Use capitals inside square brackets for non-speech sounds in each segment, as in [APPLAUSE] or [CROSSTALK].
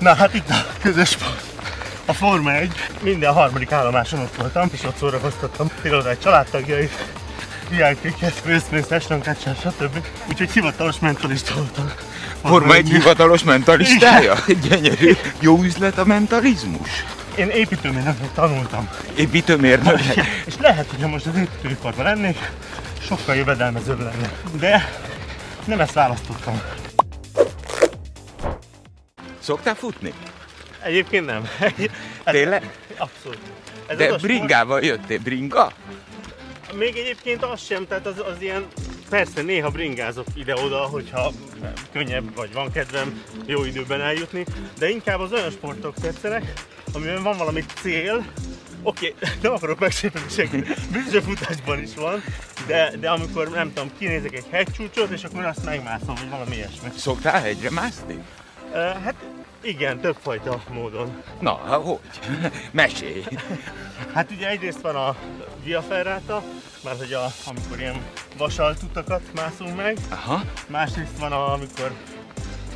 Na hát itt a közös a Forma 1. Minden harmadik állomáson ott voltam, és ott szórakoztattam irodai családtagjait, VIP-ket, Will Ashton stb. Úgyhogy hivatalos mentalista voltam. Forma egy hivatalos mentalistája? Gyönyörű. Jó üzlet a mentalizmus? Én építőmérnöknek tanultam. Építőmérnök? És lehet, hogy most az építőiparban lennék, sokkal jövedelmezőbb lenne. De nem ezt választottam. Szoktál futni? Egyébként nem. [LAUGHS] Tényleg? Abszolút. Ez De bringával jöttél, bringa? Még egyébként az sem, tehát az, az ilyen, persze néha bringázok ide-oda, hogyha könnyebb vagy van kedvem jó időben eljutni, de inkább az olyan sportok tetszenek, amiben van valami cél, oké, okay, [LAUGHS] nem akarok megsérteni senkit, biztos a futásban is van, de, de amikor nem tudom, kinézek egy hegycsúcsot, és akkor azt megmászom, vagy valami ilyesmi. Szoktál hegyre mászni? Hát igen, többfajta módon. Na, hogy? [LAUGHS] Mesélj! hát ugye egyrészt van a Via Ferrata, mert hogy a, amikor ilyen vasalt utakat mászunk meg. Aha. Másrészt van, a, amikor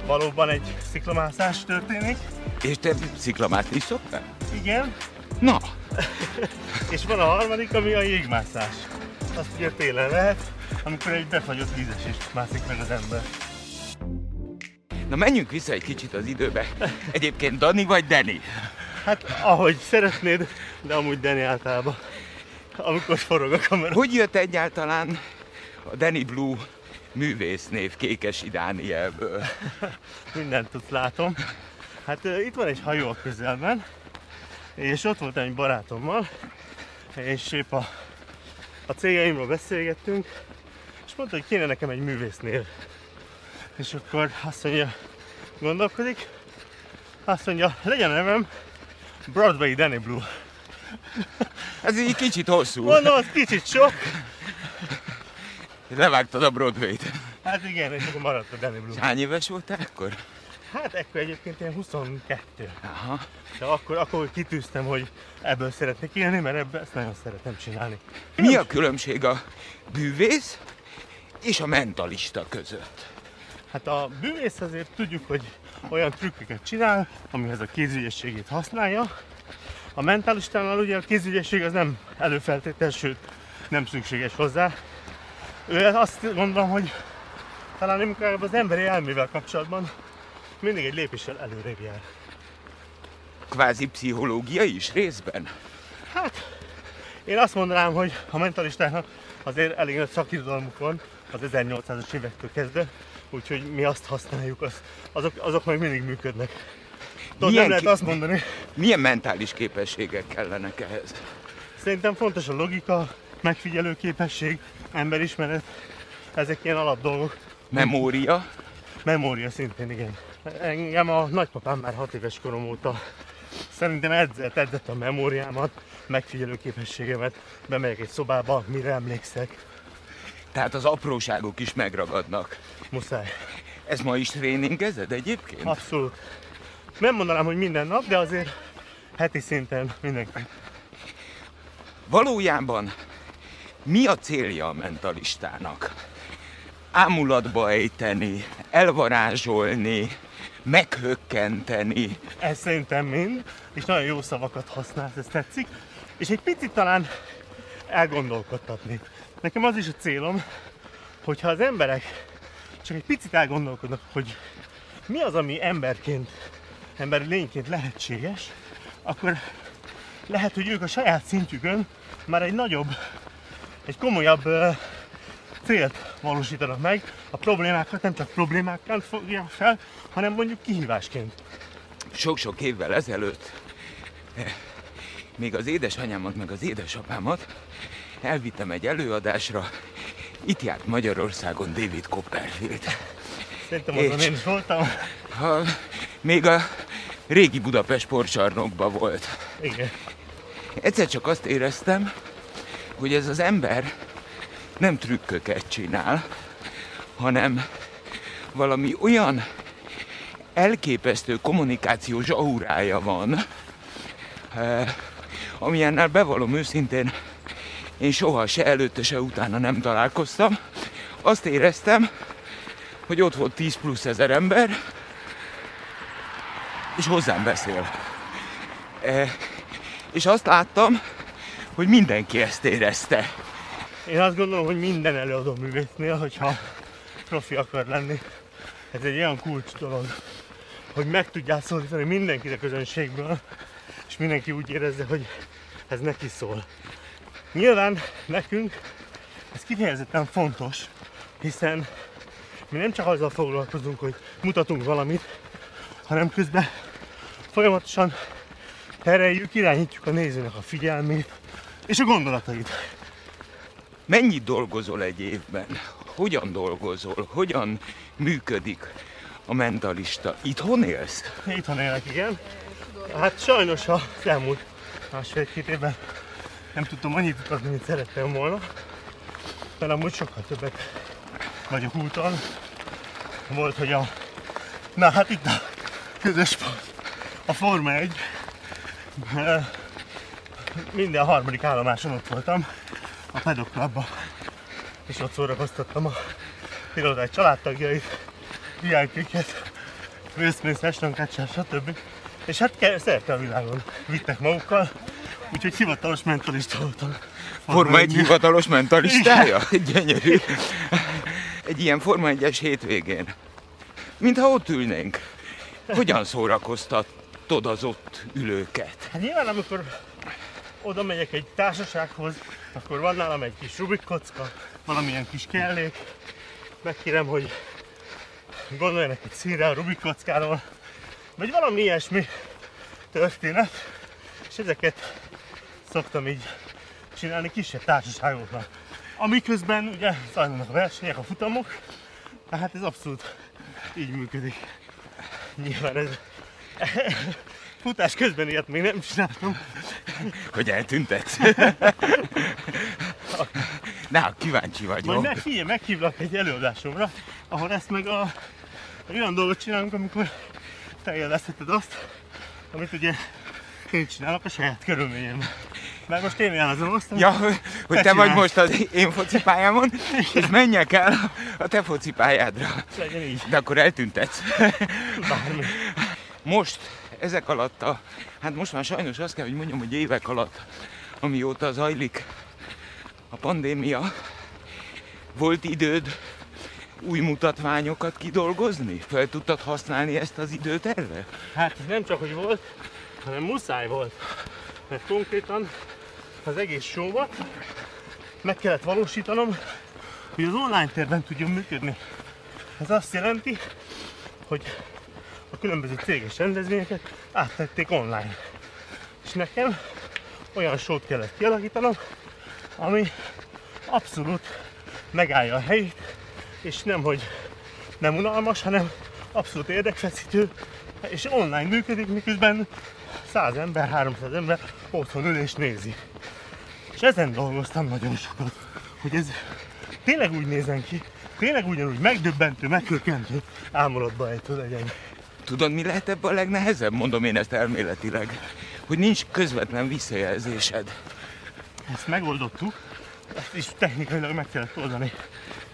valóban egy sziklamászás történik. És te sziklamászni is szoktál? Igen. Na. [LAUGHS] és van a harmadik, ami a jégmászás. Azt ugye télen lehet, amikor egy befagyott vízesést mászik meg az ember. Na menjünk vissza egy kicsit az időbe. Egyébként Dani vagy Dani? Hát ahogy szeretnéd, de amúgy Dani általában. Amikor forog a kamera. Hogy jött egyáltalán a Danny Blue művésznév Kékesi Dánielből? Mindent tudsz látom. Hát itt van egy hajó a közelben, és ott voltam egy barátommal, és épp a, a céljaimról beszélgettünk, és mondta, hogy kéne nekem egy művésznév. És akkor azt mondja, gondolkodik, azt mondja, legyen nevem Broadway Danny Blue. Ez így kicsit hosszú. Mondom, az kicsit sok. Levágtad a Broadway-t. Hát igen, és akkor maradt a Danny Blue. Hány éves voltál akkor? Hát ekkor egyébként ilyen 22. Aha. De akkor, akkor kitűztem, hogy ebből szeretnék élni, mert ebből ezt nagyon szeretem csinálni. Mi a különbség a bűvész és a mentalista között? Hát a bűvész azért tudjuk, hogy olyan trükköket csinál, amihez a kézügyességét használja. A mentálistánál ugye a kézügyesség az nem előfeltétel, sőt nem szükséges hozzá. Ő azt gondolom, hogy talán inkább az emberi elmével kapcsolatban mindig egy lépéssel előrébb jár. Kvázi pszichológia is részben? Hát, én azt mondanám, hogy a mentalistáknak azért elég nagy szakirodalmuk van az 1800-as évektől kezdve, úgyhogy mi azt használjuk, az, azok, azok meg mindig működnek. Tudod, nem lehet azt mondani. Milyen mentális képességek kellenek ehhez? Szerintem fontos a logika, megfigyelő képesség, emberismeret, ezek ilyen alap dolgok. Memória? Memória szintén, igen. Engem a nagypapám már hat éves korom óta szerintem edzett, edzett a memóriámat, megfigyelő képességemet, bemegyek egy szobába, mire emlékszek. Tehát az apróságok is megragadnak. Muszáj. Ez ma is tréningezed egyébként? Abszolút. Nem mondanám, hogy minden nap, de azért heti szinten mindenki. Valójában mi a célja a mentalistának? Ámulatba ejteni, elvarázsolni, meghökkenteni. Ez szerintem mind, és nagyon jó szavakat használsz, ez tetszik. És egy picit talán elgondolkodtatni. Nekem az is a célom, hogyha az emberek csak egy picit elgondolkodnak, hogy mi az, ami emberként, emberi lényként lehetséges, akkor lehet, hogy ők a saját szintjükön már egy nagyobb, egy komolyabb uh, célt valósítanak meg, a problémákat nem csak problémákkal fogják fel, hanem mondjuk kihívásként. Sok-sok évvel ezelőtt eh, még az édesanyámat, meg az édesapámat elvittem egy előadásra, itt járt Magyarországon David Copperfield. Szerintem azon én is voltam. Ha, még a régi Budapest sportcsarnokban volt. Igen. Egyszer csak azt éreztem, hogy ez az ember nem trükköket csinál, hanem valami olyan elképesztő kommunikációs aurája van, eh, amilyennel bevallom őszintén, én soha se előtte, se utána nem találkoztam. Azt éreztem, hogy ott volt 10 plusz ezer ember, és hozzám beszél. E, és azt láttam, hogy mindenki ezt érezte. Én azt gondolom, hogy minden előadó művésznél, hogyha profi akar lenni, ez egy olyan kulcs dolog, hogy meg tudjál szólítani mindenkit a közönségből, és mindenki úgy érezze, hogy ez neki szól. Nyilván nekünk ez kifejezetten fontos, hiszen mi nem csak azzal foglalkozunk, hogy mutatunk valamit, hanem közben folyamatosan tereljük, irányítjuk a nézőnek a figyelmét és a gondolatait. Mennyit dolgozol egy évben? Hogyan dolgozol? Hogyan működik a mentalista? Itthon élsz? Itthon élek, igen. Hát sajnos a elmúlt másfél-két évben nem tudtam annyit utazni, mint szerettem volna. Mert amúgy sokkal többet vagyok úton. Volt, hogy a... Na hát itt a közös pont. A Forma 1. Minden harmadik állomáson ott voltam. A Pedok Clubba. És ott szórakoztattam a irodai családtagjait, VIP-ket, Will Smith, Ashton Kutcher, stb. És hát szerte a világon vittek magukkal, úgyhogy hivatalos mentalista voltam. Forma egy hivatalos mentalistája? Gyönyörű. Egy ilyen Forma 1-es hétvégén. Mintha ott ülnénk. Hogyan szórakoztatod az ott ülőket? Hát nyilván amikor oda megyek egy társasághoz, akkor van nálam egy kis Rubik kocka, valamilyen kis kellék, megkérem, hogy gondoljanak egy színre a Rubik kockáról, vagy valami ilyesmi történet, és ezeket szoktam így csinálni kisebb társaságoknak. Amiközben ugye zajlanak a versenyek, a futamok, tehát ez abszolút így működik. Nyilván ez [LAUGHS] futás közben ilyet még nem csináltam. Hogy eltüntetsz? Na, kíváncsi Majd vagyok. meg, figyelj, meghívlak egy előadásomra, ahol ezt meg a, olyan dolgot csinálunk, amikor te élvezheted azt, amit ugye én csinálok a saját körülményemben. Mert most én jelzem azt, Ja, hogy hogy Te te vagy most az én focipályámon, és menjek el a te focipályádra. legyen így. De akkor eltüntetsz. Bármi. Most, ezek alatt a, hát most már sajnos azt kell, hogy mondjam, hogy évek alatt, amióta zajlik a pandémia, volt időd új mutatványokat kidolgozni? Fel tudtad használni ezt az időt erre? Hát nem csak, hogy volt, hanem muszáj volt. Mert konkrétan az egész showbat meg kellett valósítanom, hogy az online térben tudjon működni. Ez azt jelenti, hogy a különböző céges rendezvényeket áttették online. És nekem olyan sót kellett kialakítanom, ami abszolút megállja a helyét, és nem, hogy nem unalmas, hanem abszolút érdekfeszítő, és online működik, miközben 100 ember, 300 ember otthon ül és nézi. És ezen dolgoztam nagyon sokat, hogy ez tényleg úgy nézzen ki, tényleg ugyanúgy megdöbbentő, megkökkentő, ámulatba ejtő legyen. Tudod, mi lehet ebben a legnehezebb? Mondom én ezt elméletileg. Hogy nincs közvetlen visszajelzésed. Ezt megoldottuk, ezt is technikailag meg kellett oldani.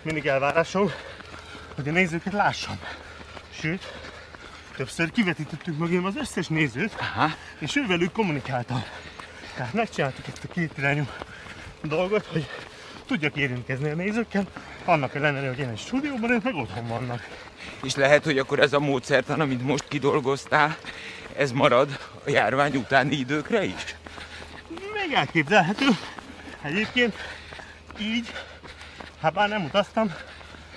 Mindig elvárásom, hogy a nézőket lássam. Sőt, többször kivetítettük mögém az összes nézőt, Aha. és ővelük kommunikáltam. Tehát megcsináltuk ezt a két irányú dolgot, hogy tudjak érintkezni a nézőkkel, annak ellenére, hogy én egy stúdióban, ők meg otthon vannak. És lehet, hogy akkor ez a módszertan, amit most kidolgoztál, ez marad a járvány utáni időkre is? Még elképzelhető. Egyébként így, hát bár nem utaztam,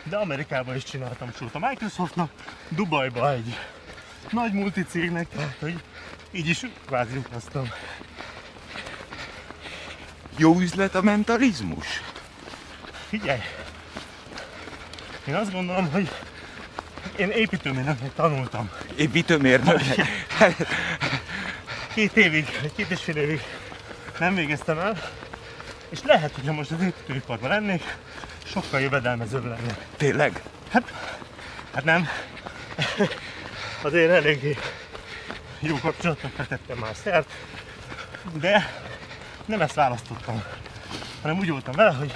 de Amerikában is csináltam sót a Microsoftnak, Dubajba egy nagy multicégnek, tehát hogy így is kvázi utaztam. Jó üzlet a mentalizmus? Figyelj! Én azt gondolom, hogy én építőmérnöknek tanultam. Építőmérnök. [LAUGHS] Két évig, két és fél évig nem végeztem el, és lehet, hogyha most az építőiparban lennék, sokkal jövedelmezőbb lenne. Tényleg? Hát, hát nem. Azért eléggé jó kapcsolatokra tettem már szert, de nem ezt választottam, hanem úgy voltam vele, hogy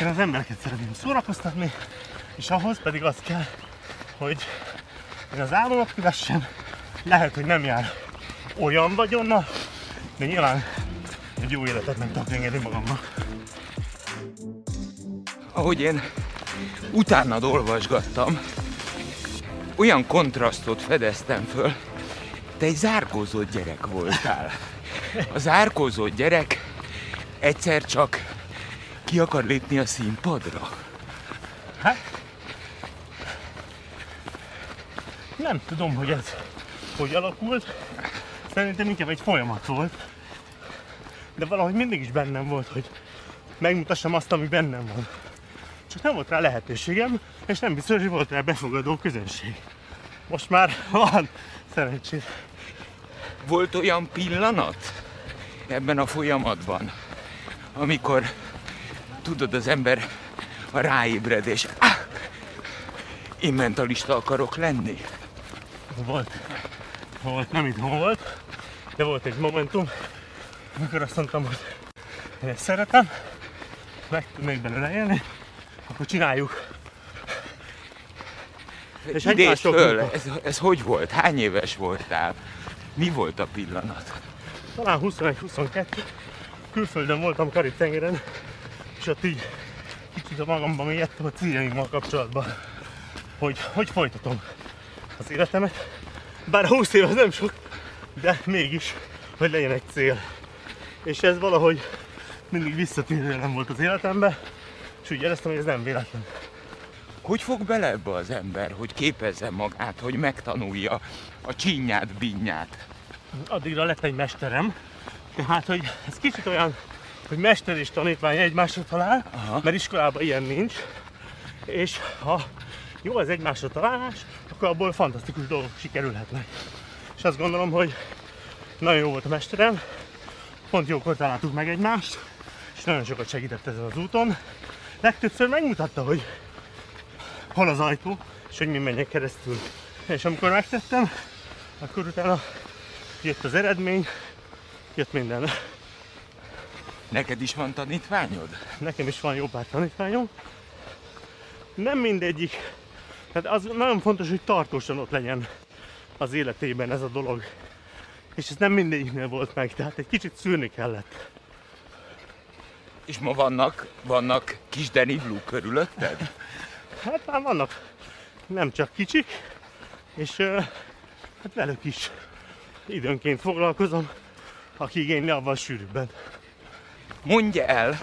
én az embereket szeretném szórakoztatni, és ahhoz pedig az kell, hogy én az álmomat kövessem, lehet, hogy nem jár olyan vagyonnal, de nyilván egy jó életet meg tudok engedni magamnak. Ahogy én utánad olvasgattam, olyan kontrasztot fedeztem föl, te egy zárkózott gyerek voltál. A zárkózott gyerek egyszer csak ki akar lépni a színpadra. Hát, nem tudom, hogy ez hogy alakult. Szerintem inkább egy folyamat volt. De valahogy mindig is bennem volt, hogy megmutassam azt, ami bennem van. Csak nem volt rá lehetőségem, és nem biztos, hogy volt rá befogadó közönség. Most már van szerencsét. Volt olyan pillanat ebben a folyamatban, amikor tudod, az ember a ráébred, és ah, én mentalista akarok lenni. Volt, volt, nem itt volt, de volt egy momentum, amikor azt mondtam, hogy én ezt szeretem, meg tudnék belőle élni, akkor csináljuk. És Idézd föl, tudok. ez, ez hogy volt? Hány éves voltál? Mi volt a pillanat? Talán 21-22, külföldön voltam Karib-tengeren, és ott így kicsit a magamban mélyedtem a céljaimmal kapcsolatban, hogy hogy folytatom az életemet. Bár a 20 év az nem sok, de mégis, hogy legyen egy cél. És ez valahogy mindig nem volt az életemben, és úgy éreztem, hogy ez nem véletlen. Hogy fog bele ebbe az ember, hogy képezze magát, hogy megtanulja a csinyát, binyát? addigra lett egy mesterem, tehát, hogy ez kicsit olyan, hogy mester és tanítvány egymásra talál, Aha. mert iskolában ilyen nincs, és ha jó az egymásra találás, akkor abból fantasztikus dolgok sikerülhetnek. És azt gondolom, hogy nagyon jó volt a mesterem, pont jókor találtuk meg egymást, és nagyon sokat segített ezen az úton. Legtöbbször megmutatta, hogy hol az ajtó, és hogy mi menjek keresztül. És amikor megtettem, akkor utána jött az eredmény, jött minden. Neked is van tanítványod? Nekem is van jó pár tanítványom. Nem mindegyik. Tehát az nagyon fontos, hogy tartósan ott legyen az életében ez a dolog. És ez nem mindegyiknél volt meg, tehát egy kicsit szűrni kellett. És ma vannak, vannak kis Blue körülötted? [LAUGHS] Hát már vannak nem csak kicsik, és hát velük is időnként foglalkozom, aki igényli avval sűrűbben. Mondja el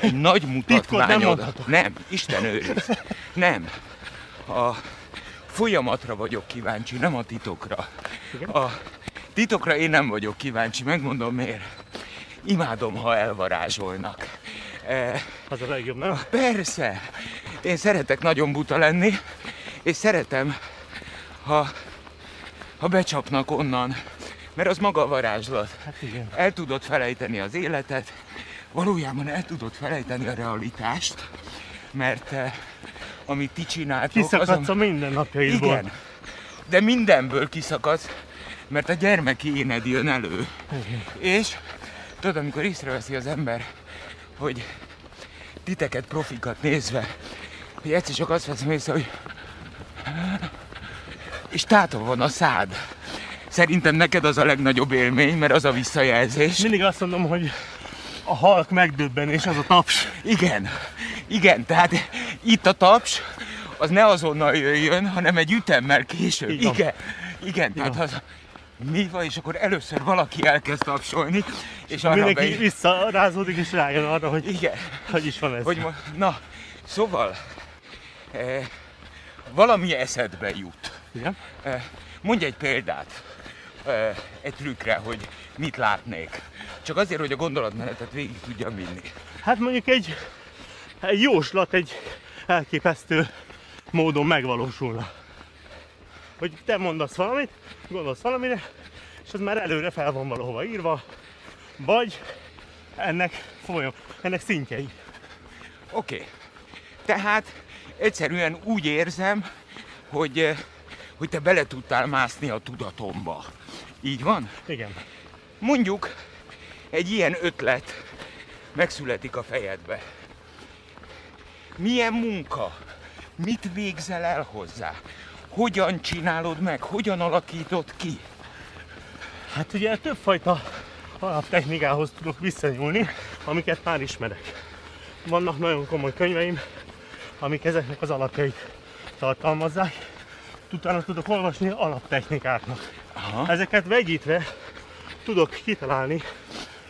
egy nagy nem mutatványod. mondhatok. nem, Isten őriz. Nem. A folyamatra vagyok kíváncsi, nem a titokra. Igen? A titokra én nem vagyok kíváncsi, megmondom miért. Imádom, ha elvarázsolnak. E, Az a legjobb, nem? Persze! Én szeretek nagyon buta lenni, és szeretem, ha, ha becsapnak onnan, mert az maga a varázslat. Hát igen. El tudod felejteni az életet, valójában el tudod felejteni a realitást, mert eh, amit ti csináltok, Kiszakadsz a mindennapjaidból. igen, de mindenből kiszakadsz, mert a gyermeki éned jön elő. És tudod, amikor észreveszi az ember, hogy titeket profikat nézve, hogy egyszer csak azt veszem észre, hogy és tátva van a szád. Szerintem neked az a legnagyobb élmény, mert az a visszajelzés. Mindig azt mondom, hogy a halk megdöbbenés, az a taps. Igen, igen, tehát itt a taps, az ne azonnal jöjjön, hanem egy ütemmel később. Van. Igen, igen, tehát az mi van, és akkor először valaki elkezd tapsolni, és arra Mindenki be... visszarázódik és rájön arra, hogy Igen, hogy is van ez. hogy mo- na, szóval, eh, valami eszedbe jut. Igen? Eh, mondj egy példát eh, egy trükkre, hogy mit látnék. Csak azért, hogy a gondolatmenetet végig tudjam vinni. Hát mondjuk egy, egy jóslat egy elképesztő módon megvalósulna. Hogy te mondasz valamit, gondolsz valamire, és az már előre fel van valahova írva, vagy ennek folyam, ennek szintjei. Oké. Okay. Tehát egyszerűen úgy érzem, hogy, eh, hogy te bele tudtál mászni a tudatomba. Így van? Igen. Mondjuk egy ilyen ötlet megszületik a fejedbe. Milyen munka? Mit végzel el hozzá? hogyan csinálod meg, hogyan alakítod ki? Hát ugye többfajta alaptechnikához tudok visszanyúlni, amiket már ismerek. Vannak nagyon komoly könyveim, amik ezeknek az alapjait tartalmazzák. Utána tudok olvasni alaptechnikáknak. Aha. Ezeket vegyítve tudok kitalálni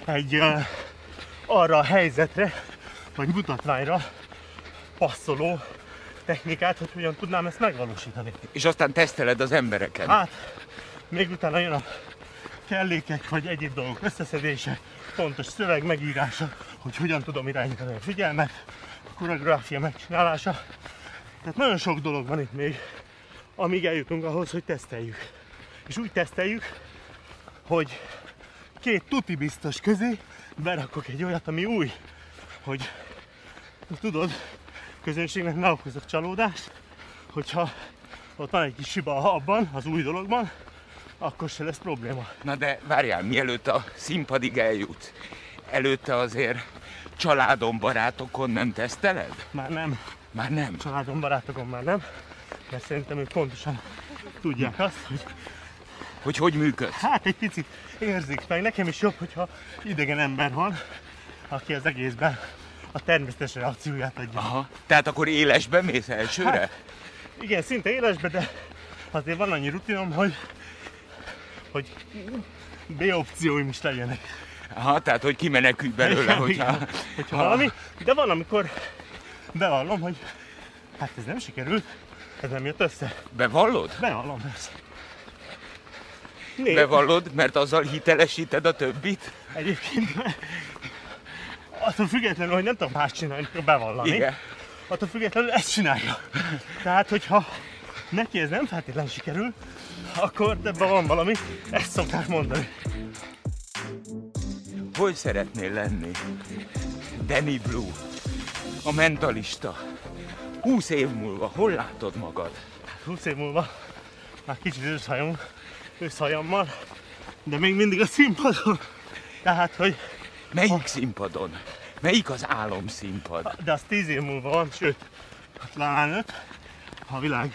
egy uh, arra a helyzetre, vagy mutatványra passzoló technikát, hogy hogyan tudnám ezt megvalósítani. És aztán teszteled az embereken. Hát, még utána jön a kellékek vagy egyéb dolgok összeszedése, pontos szöveg megírása, hogy hogyan tudom irányítani a figyelmet, koreográfia megcsinálása. Tehát nagyon sok dolog van itt még, amíg eljutunk ahhoz, hogy teszteljük. És úgy teszteljük, hogy két tuti biztos közé berakok egy olyat, ami új, hogy tudod, közönségnek ne okozok csalódást, hogyha ott van egy kis hiba abban, az új dologban, akkor se lesz probléma. Na de várjál, mielőtt a színpadig eljut, előtte azért családon, barátokon nem teszteled? Már nem, Már nem. családom, barátokon már nem, mert szerintem ők pontosan tudják azt, hogy Hogy hogy működsz? hát egy picit érzik meg. Nekem is jobb, hogyha idegen ember van, aki az egészben a természetes reakcióját adja. Aha. Tehát akkor élesbe mész elsőre? Hát, Igen, szinte élesbe, de azért van annyi rutinom, hogy, hogy B opcióim is legyenek. Aha, tehát hogy kimenekülj belőle, Igen, hogyha... igen. hogyha valami, de van, amikor bevallom, hogy hát ez nem sikerült, ez nem jött össze. Bevallod? Bevallom persze. Né, Bevallod, mert azzal hitelesíted a többit? egyébként attól függetlenül, hogy nem tudom más csinálni, akkor bevallani. Igen. attól függetlenül ezt csinálja. Tehát, hogyha neki ez nem feltétlenül sikerül, akkor ebben van valami, ezt szokták mondani. Hogy szeretnél lenni? Danny Blue, a mentalista. Húsz év múlva, hol látod magad? 20 év múlva már kicsit őszhajom, őszhajammal, de még mindig a színpadon. Tehát, hogy Melyik színpadon? Melyik az álom színpad? de az 10 év múlva van, sőt, talán öt, a világ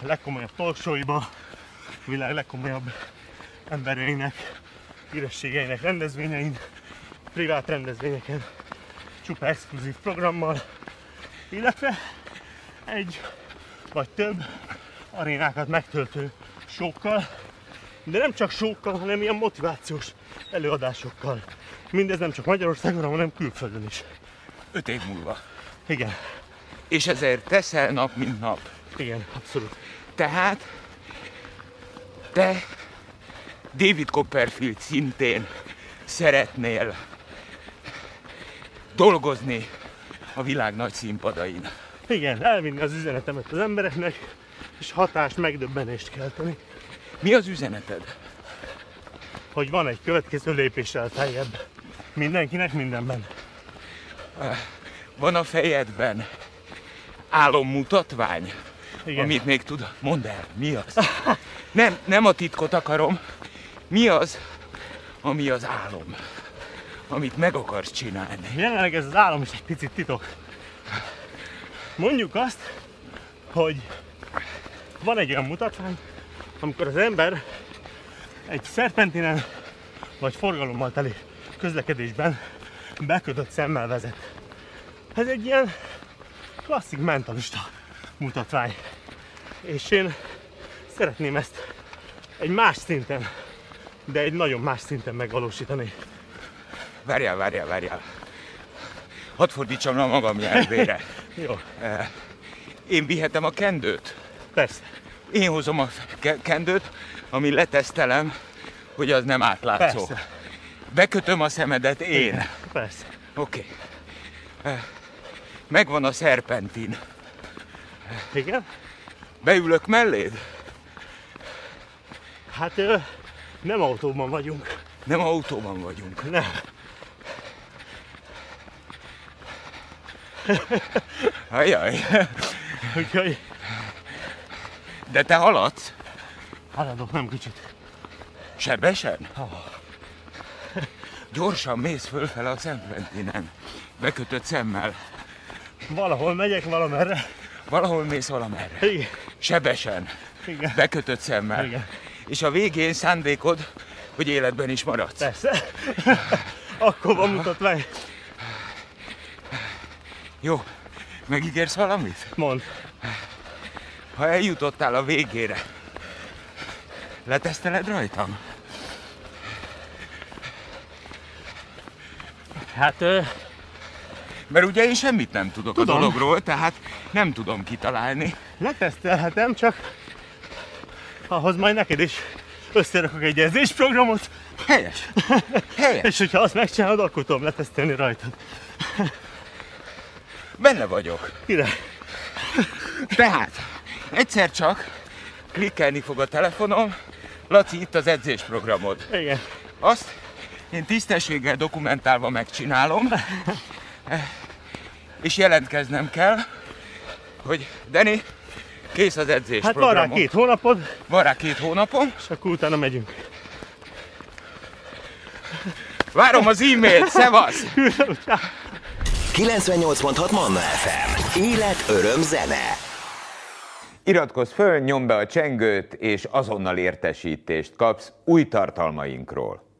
legkomolyabb talkshowiba, a világ legkomolyabb embereinek, hírességeinek rendezvényein, privát rendezvényeken, csupa exkluzív programmal, illetve egy vagy több arénákat megtöltő sokkal, de nem csak sokkal, hanem ilyen motivációs előadásokkal. Mindez nem csak Magyarországon, hanem külföldön is. Öt év múlva. Igen, És ezért teszel nap, mint nap. igen, abszolút. Tehát te, David Copperfield szintén szeretnél dolgozni a világ nagy színpadain. Igen, elvinni az üzenetemet az embereknek, és hatást, megdöbbenést kelteni, Mi az üzeneted? hogy van egy következő lépéssel feljebb. Mindenkinek mindenben. Van a fejedben álommutatvány, Igen. amit még tud... Mondd el, mi az? [LAUGHS] Nem, nem a titkot akarom. Mi az, ami az álom? Amit meg akarsz csinálni. Jelenleg ez az álom is egy picit titok. Mondjuk azt, hogy van egy olyan mutatvány, amikor az ember egy szerpentinen vagy forgalommal teli közlekedésben bekötött szemmel vezet. Ez egy ilyen klasszik mentalista mutatvány. És én szeretném ezt egy más szinten, de egy nagyon más szinten megvalósítani. Várjál, várjál, várjál. Hadd fordítsam a magam nyelvére. [LAUGHS] Jó, Én vihetem a kendőt. persze, Én hozom a ke- kendőt, ami letesztelem, hogy az nem átlátszó. persze, Bekötöm a szemedet én. persze. Oké. Okay. Megvan a szerpentin. Igen? Beülök melléd? Hát nem autóban vagyunk. Nem autóban vagyunk. Nem. Ajaj. Úgyhogy De te haladsz? haladok nem kicsit. Sebesen? Gyorsan mész fölfele a szerpentinen. Bekötött szemmel. Valahol megyek, valamerre. valahol mész valamerre. Igen. Sebesen, Igen. bekötött szemmel. Igen. És a végén szándékod, hogy életben is maradsz. Persze. [LAUGHS] Akkor van mutatva. Jó, megígérsz valamit? Mond. Ha eljutottál a végére, leteszteled rajtam? Hát ö, Mert ugye én semmit nem tudok Tudom. a dologról, tehát nem tudom kitalálni. letesztelhetem, csak ahhoz majd neked is összerakok egy edzésprogramot, Helyes. Helyes. és hogyha azt megcsinálod, akkor tudom letesztelni rajtad. Benne vagyok. Király. Tehát, egyszer csak klikkelni fog a telefonom, Laci, itt az edzésprogramod. Igen. Azt én tisztességgel dokumentálva megcsinálom, [LAUGHS] és jelentkeznem kell, hogy Deni, kész az Hát edzésprogramom. van rá két hónapod, Van rá két hónapom. és akkor utána megyünk. Várom az e-mailt, szevasz! [LAUGHS] 98.6 Manna FM. Élet, öröm, zene. Iratkozz föl, nyomd be a csengőt, és azonnal értesítést kapsz új tartalmainkról.